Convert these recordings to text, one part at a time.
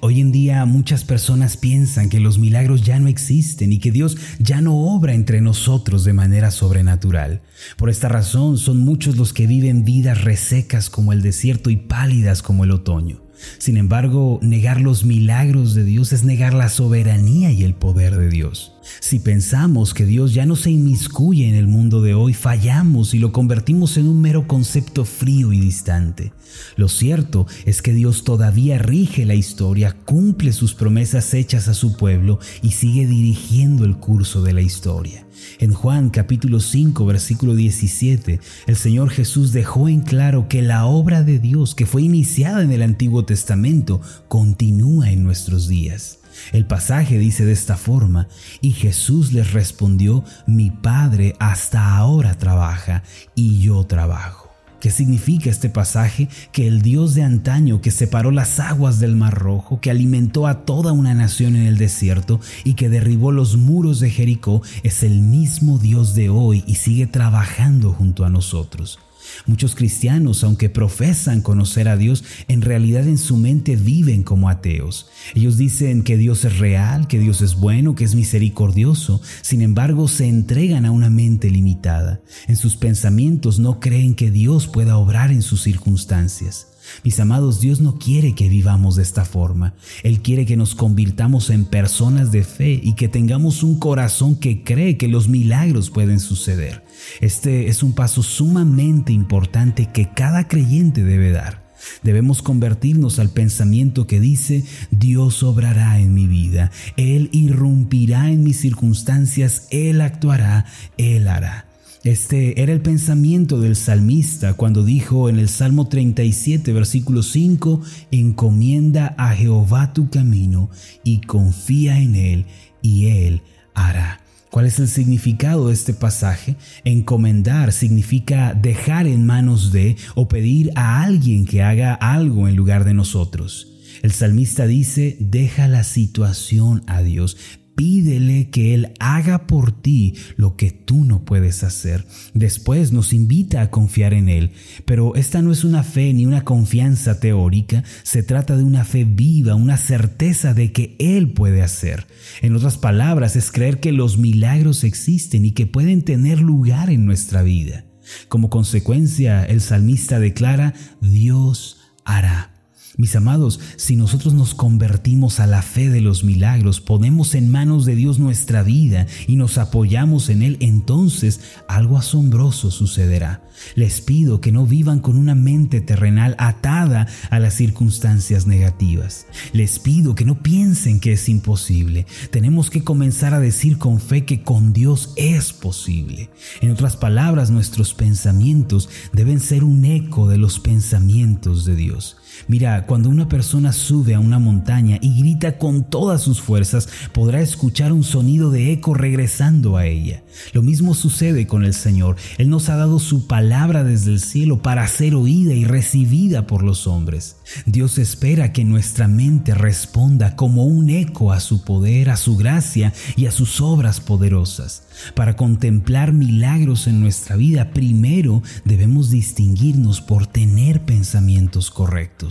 Hoy en día muchas personas piensan que los milagros ya no existen y que Dios ya no obra entre nosotros de manera sobrenatural. Por esta razón son muchos los que viven vidas resecas como el desierto y pálidas como el otoño. Sin embargo, negar los milagros de Dios es negar la soberanía y el poder de Dios. Si pensamos que Dios ya no se inmiscuye en el mundo de hoy, fallamos y lo convertimos en un mero concepto frío y distante. Lo cierto es que Dios todavía rige la historia, cumple sus promesas hechas a su pueblo y sigue dirigiendo el curso de la historia. En Juan capítulo 5 versículo 17, el Señor Jesús dejó en claro que la obra de Dios que fue iniciada en el Antiguo Testamento continúa en nuestros días. El pasaje dice de esta forma, y Jesús les respondió, mi Padre hasta ahora trabaja y yo trabajo. ¿Qué significa este pasaje? Que el Dios de antaño que separó las aguas del Mar Rojo, que alimentó a toda una nación en el desierto y que derribó los muros de Jericó, es el mismo Dios de hoy y sigue trabajando junto a nosotros. Muchos cristianos, aunque profesan conocer a Dios, en realidad en su mente viven como ateos. Ellos dicen que Dios es real, que Dios es bueno, que es misericordioso. Sin embargo, se entregan a una mente limitada. En sus pensamientos no creen que Dios pueda obrar en sus circunstancias. Mis amados, Dios no quiere que vivamos de esta forma. Él quiere que nos convirtamos en personas de fe y que tengamos un corazón que cree que los milagros pueden suceder. Este es un paso sumamente importante que cada creyente debe dar. Debemos convertirnos al pensamiento que dice, Dios obrará en mi vida, Él irrumpirá en mis circunstancias, Él actuará, Él hará. Este era el pensamiento del salmista cuando dijo en el Salmo 37, versículo 5, encomienda a Jehová tu camino y confía en Él y Él hará. ¿Cuál es el significado de este pasaje? Encomendar significa dejar en manos de o pedir a alguien que haga algo en lugar de nosotros. El salmista dice, deja la situación a Dios, Pídele que Él haga por ti lo que tú no puedes hacer. Después nos invita a confiar en Él. Pero esta no es una fe ni una confianza teórica, se trata de una fe viva, una certeza de que Él puede hacer. En otras palabras, es creer que los milagros existen y que pueden tener lugar en nuestra vida. Como consecuencia, el salmista declara, Dios hará. Mis amados, si nosotros nos convertimos a la fe de los milagros, ponemos en manos de Dios nuestra vida y nos apoyamos en Él, entonces algo asombroso sucederá. Les pido que no vivan con una mente terrenal atada a las circunstancias negativas. Les pido que no piensen que es imposible. Tenemos que comenzar a decir con fe que con Dios es posible. En otras palabras, nuestros pensamientos deben ser un eco de los pensamientos de Dios. Mira, cuando una persona sube a una montaña y grita con todas sus fuerzas, podrá escuchar un sonido de eco regresando a ella. Lo mismo sucede con el Señor. Él nos ha dado su palabra desde el cielo para ser oída y recibida por los hombres. Dios espera que nuestra mente responda como un eco a su poder, a su gracia y a sus obras poderosas. Para contemplar milagros en nuestra vida, primero debemos distinguirnos por tener pensamientos correctos.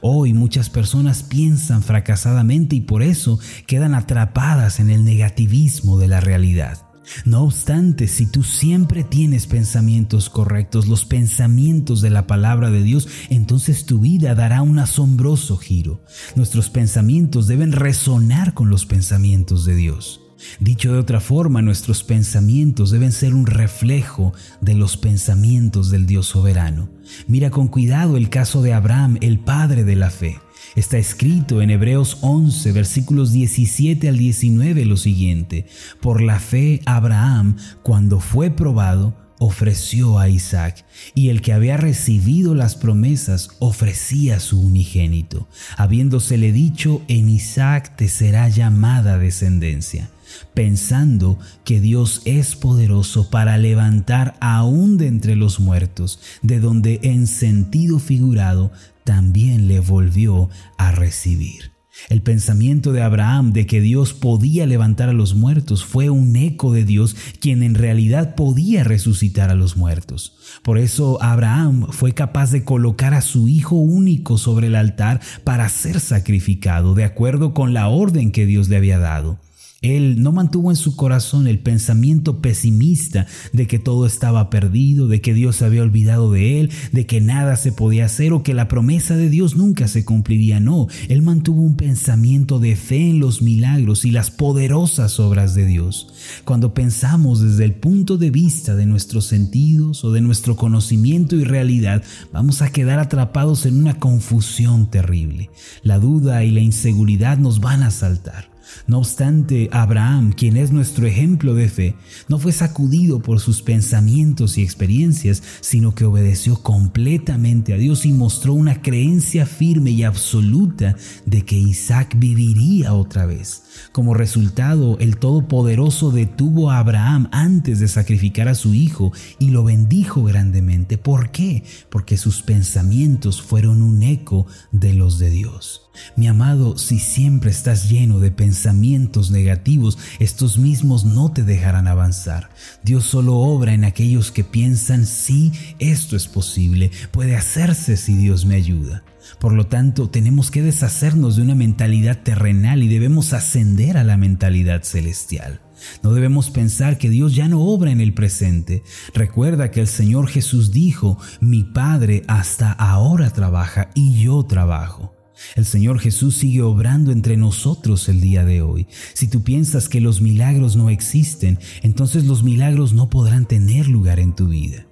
Hoy muchas personas piensan fracasadamente y por eso quedan atrapadas en el negativismo de la realidad. No obstante, si tú siempre tienes pensamientos correctos, los pensamientos de la palabra de Dios, entonces tu vida dará un asombroso giro. Nuestros pensamientos deben resonar con los pensamientos de Dios. Dicho de otra forma, nuestros pensamientos deben ser un reflejo de los pensamientos del Dios soberano. Mira con cuidado el caso de Abraham, el padre de la fe. Está escrito en Hebreos 11, versículos 17 al 19 lo siguiente. Por la fe, Abraham, cuando fue probado, ofreció a Isaac, y el que había recibido las promesas ofrecía su unigénito, habiéndosele dicho, en Isaac te será llamada descendencia pensando que Dios es poderoso para levantar aún de entre los muertos, de donde en sentido figurado también le volvió a recibir. El pensamiento de Abraham de que Dios podía levantar a los muertos fue un eco de Dios quien en realidad podía resucitar a los muertos. Por eso Abraham fue capaz de colocar a su hijo único sobre el altar para ser sacrificado de acuerdo con la orden que Dios le había dado. Él no mantuvo en su corazón el pensamiento pesimista de que todo estaba perdido, de que Dios se había olvidado de él, de que nada se podía hacer o que la promesa de Dios nunca se cumpliría. No, él mantuvo un pensamiento de fe en los milagros y las poderosas obras de Dios. Cuando pensamos desde el punto de vista de nuestros sentidos o de nuestro conocimiento y realidad, vamos a quedar atrapados en una confusión terrible. La duda y la inseguridad nos van a saltar. No obstante, Abraham, quien es nuestro ejemplo de fe, no fue sacudido por sus pensamientos y experiencias, sino que obedeció completamente a Dios y mostró una creencia firme y absoluta de que Isaac viviría otra vez. Como resultado, el Todopoderoso detuvo a Abraham antes de sacrificar a su hijo y lo bendijo grandemente. ¿Por qué? Porque sus pensamientos fueron un eco de los de Dios. Mi amado, si siempre estás lleno de pensamientos negativos, estos mismos no te dejarán avanzar. Dios solo obra en aquellos que piensan, sí, esto es posible, puede hacerse si Dios me ayuda. Por lo tanto, tenemos que deshacernos de una mentalidad terrenal y debemos ascender a la mentalidad celestial. No debemos pensar que Dios ya no obra en el presente. Recuerda que el Señor Jesús dijo, mi Padre hasta ahora trabaja y yo trabajo. El Señor Jesús sigue obrando entre nosotros el día de hoy. Si tú piensas que los milagros no existen, entonces los milagros no podrán tener lugar en tu vida.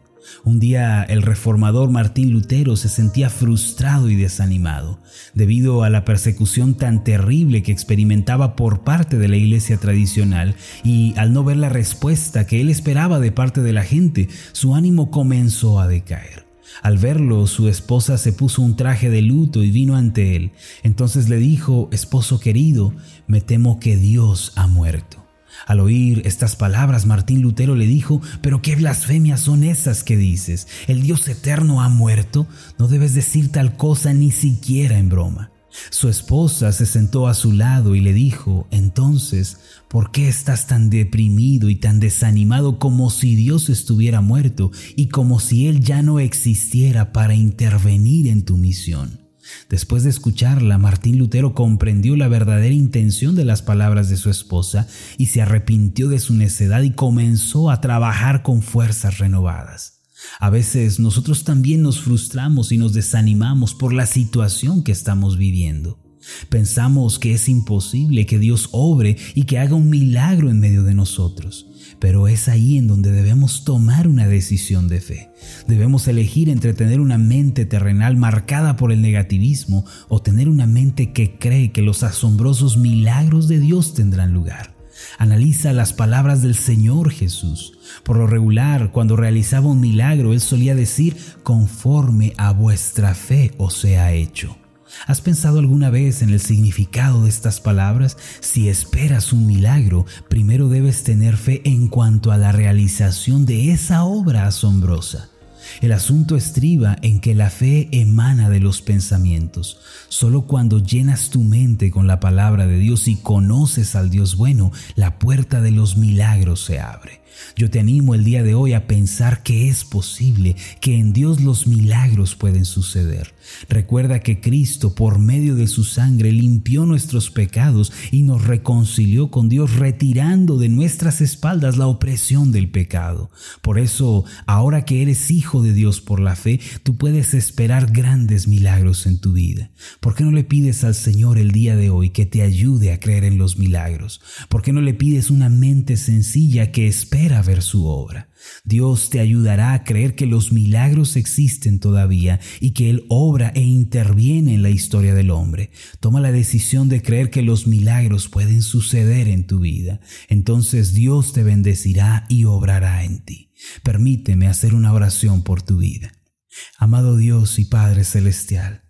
Un día el reformador Martín Lutero se sentía frustrado y desanimado debido a la persecución tan terrible que experimentaba por parte de la iglesia tradicional y al no ver la respuesta que él esperaba de parte de la gente, su ánimo comenzó a decaer. Al verlo, su esposa se puso un traje de luto y vino ante él. Entonces le dijo, Esposo querido, me temo que Dios ha muerto. Al oír estas palabras, Martín Lutero le dijo, pero qué blasfemias son esas que dices. ¿El Dios eterno ha muerto? No debes decir tal cosa ni siquiera en broma. Su esposa se sentó a su lado y le dijo, entonces, ¿por qué estás tan deprimido y tan desanimado como si Dios estuviera muerto y como si Él ya no existiera para intervenir en tu misión? Después de escucharla, Martín Lutero comprendió la verdadera intención de las palabras de su esposa y se arrepintió de su necedad y comenzó a trabajar con fuerzas renovadas. A veces nosotros también nos frustramos y nos desanimamos por la situación que estamos viviendo. Pensamos que es imposible que Dios obre y que haga un milagro en medio de nosotros, pero es ahí en donde debemos tomar una decisión de fe. Debemos elegir entre tener una mente terrenal marcada por el negativismo o tener una mente que cree que los asombrosos milagros de Dios tendrán lugar. Analiza las palabras del Señor Jesús. Por lo regular, cuando realizaba un milagro, Él solía decir, conforme a vuestra fe os sea hecho. ¿Has pensado alguna vez en el significado de estas palabras? Si esperas un milagro, primero debes tener fe en cuanto a la realización de esa obra asombrosa. El asunto estriba en que la fe emana de los pensamientos. Solo cuando llenas tu mente con la palabra de Dios y conoces al Dios bueno, la puerta de los milagros se abre. Yo te animo el día de hoy a pensar que es posible, que en Dios los milagros pueden suceder. Recuerda que Cristo, por medio de su sangre, limpió nuestros pecados y nos reconcilió con Dios, retirando de nuestras espaldas la opresión del pecado. Por eso, ahora que eres hijo de Dios por la fe, tú puedes esperar grandes milagros en tu vida. ¿Por qué no le pides al Señor el día de hoy que te ayude a creer en los milagros? ¿Por qué no le pides una mente sencilla que espera ver su obra? Dios te ayudará a creer que los milagros existen todavía y que Él obra e interviene en la historia del hombre. Toma la decisión de creer que los milagros pueden suceder en tu vida. Entonces Dios te bendecirá y obrará en ti. Permíteme hacer una oración por tu vida. Amado Dios y Padre Celestial,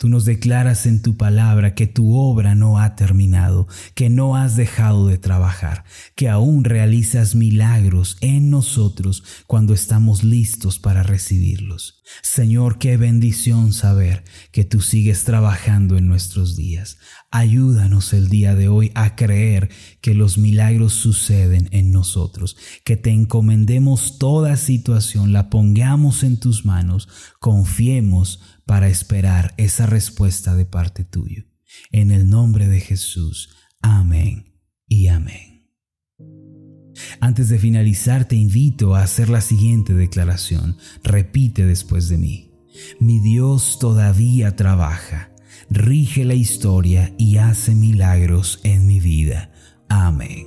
Tú nos declaras en tu palabra que tu obra no ha terminado, que no has dejado de trabajar, que aún realizas milagros en nosotros cuando estamos listos para recibirlos. Señor, qué bendición saber que tú sigues trabajando en nuestros días. Ayúdanos el día de hoy a creer que los milagros suceden en nosotros, que te encomendemos toda situación, la pongamos en tus manos, confiemos para esperar esa respuesta de parte tuya. En el nombre de Jesús. Amén y amén. Antes de finalizar, te invito a hacer la siguiente declaración. Repite después de mí. Mi Dios todavía trabaja, rige la historia y hace milagros en mi vida. Amén.